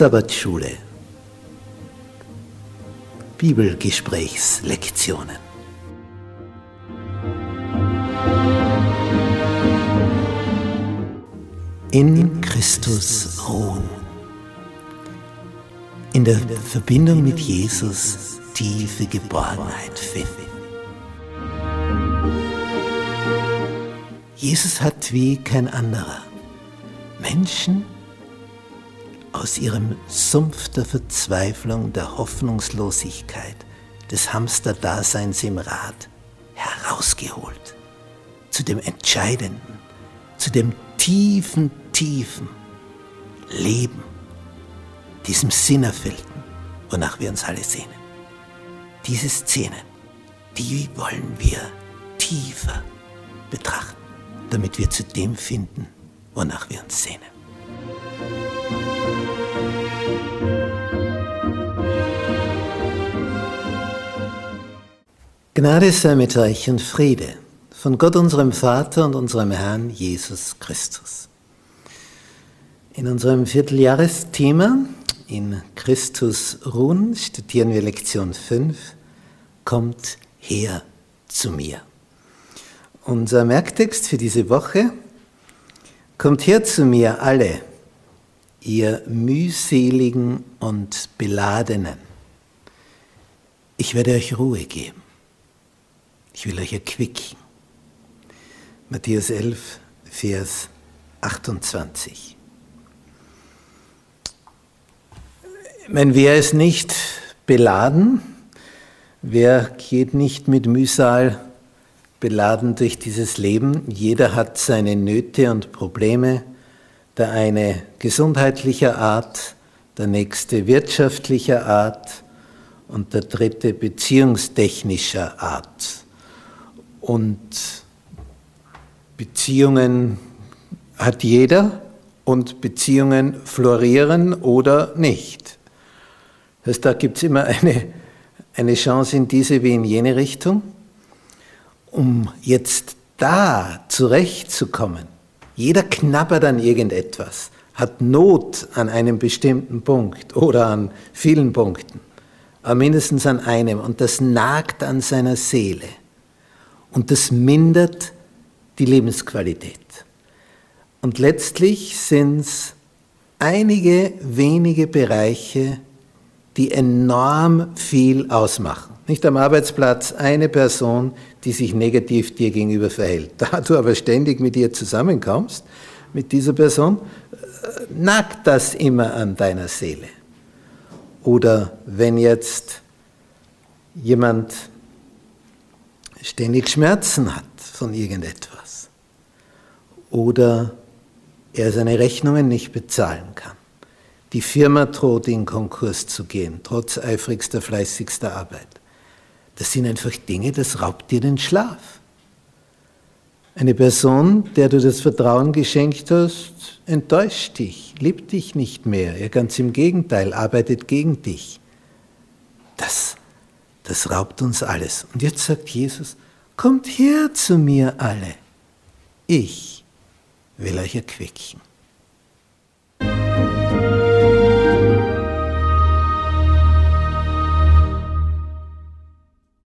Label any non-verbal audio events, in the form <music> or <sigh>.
Sabbatschule. Bibelgesprächslektionen In Christus ruhen. In der Verbindung mit Jesus tiefe Geborgenheit finden. Jesus hat wie kein anderer Menschen aus ihrem Sumpf der Verzweiflung, der Hoffnungslosigkeit, des Hamsterdaseins im Rad herausgeholt, zu dem Entscheidenden, zu dem tiefen, tiefen Leben, diesem Sinnerfüllten, wonach wir uns alle sehnen. Diese Szenen, die wollen wir tiefer betrachten, damit wir zu dem finden, wonach wir uns sehnen. Gnade sei mit euch und Friede von Gott unserem Vater und unserem Herrn Jesus Christus. In unserem Vierteljahresthema in Christus ruhen studieren wir Lektion 5, kommt her zu mir. Unser Merktext für diese Woche, kommt her zu mir alle, ihr mühseligen und beladenen. Ich werde euch Ruhe geben. Ich will euch erquicken. Matthäus 11, Vers 28. Wenn wer ist nicht beladen, wer geht nicht mit Mühsal beladen durch dieses Leben? Jeder hat seine Nöte und Probleme, der eine gesundheitlicher Art, der nächste wirtschaftlicher Art und der dritte beziehungstechnischer Art. Und Beziehungen hat jeder und Beziehungen florieren oder nicht. Das heißt, da gibt es immer eine, eine Chance in diese wie in jene Richtung. Um jetzt da zurechtzukommen, jeder knabbert an irgendetwas, hat Not an einem bestimmten Punkt oder an vielen Punkten, aber mindestens an einem und das nagt an seiner Seele. Und das mindert die Lebensqualität. Und letztlich sind es einige wenige Bereiche, die enorm viel ausmachen. Nicht am Arbeitsplatz eine Person, die sich negativ dir gegenüber verhält. <laughs> Da du aber ständig mit ihr zusammenkommst, mit dieser Person, äh, nagt das immer an deiner Seele. Oder wenn jetzt jemand ständig Schmerzen hat von irgendetwas oder er seine Rechnungen nicht bezahlen kann. Die Firma droht in Konkurs zu gehen, trotz eifrigster, fleißigster Arbeit. Das sind einfach Dinge, das raubt dir den Schlaf. Eine Person, der du das Vertrauen geschenkt hast, enttäuscht dich, liebt dich nicht mehr. Er ganz im Gegenteil, arbeitet gegen dich. Das raubt uns alles. Und jetzt sagt Jesus, kommt her zu mir alle. Ich will euch erquicken.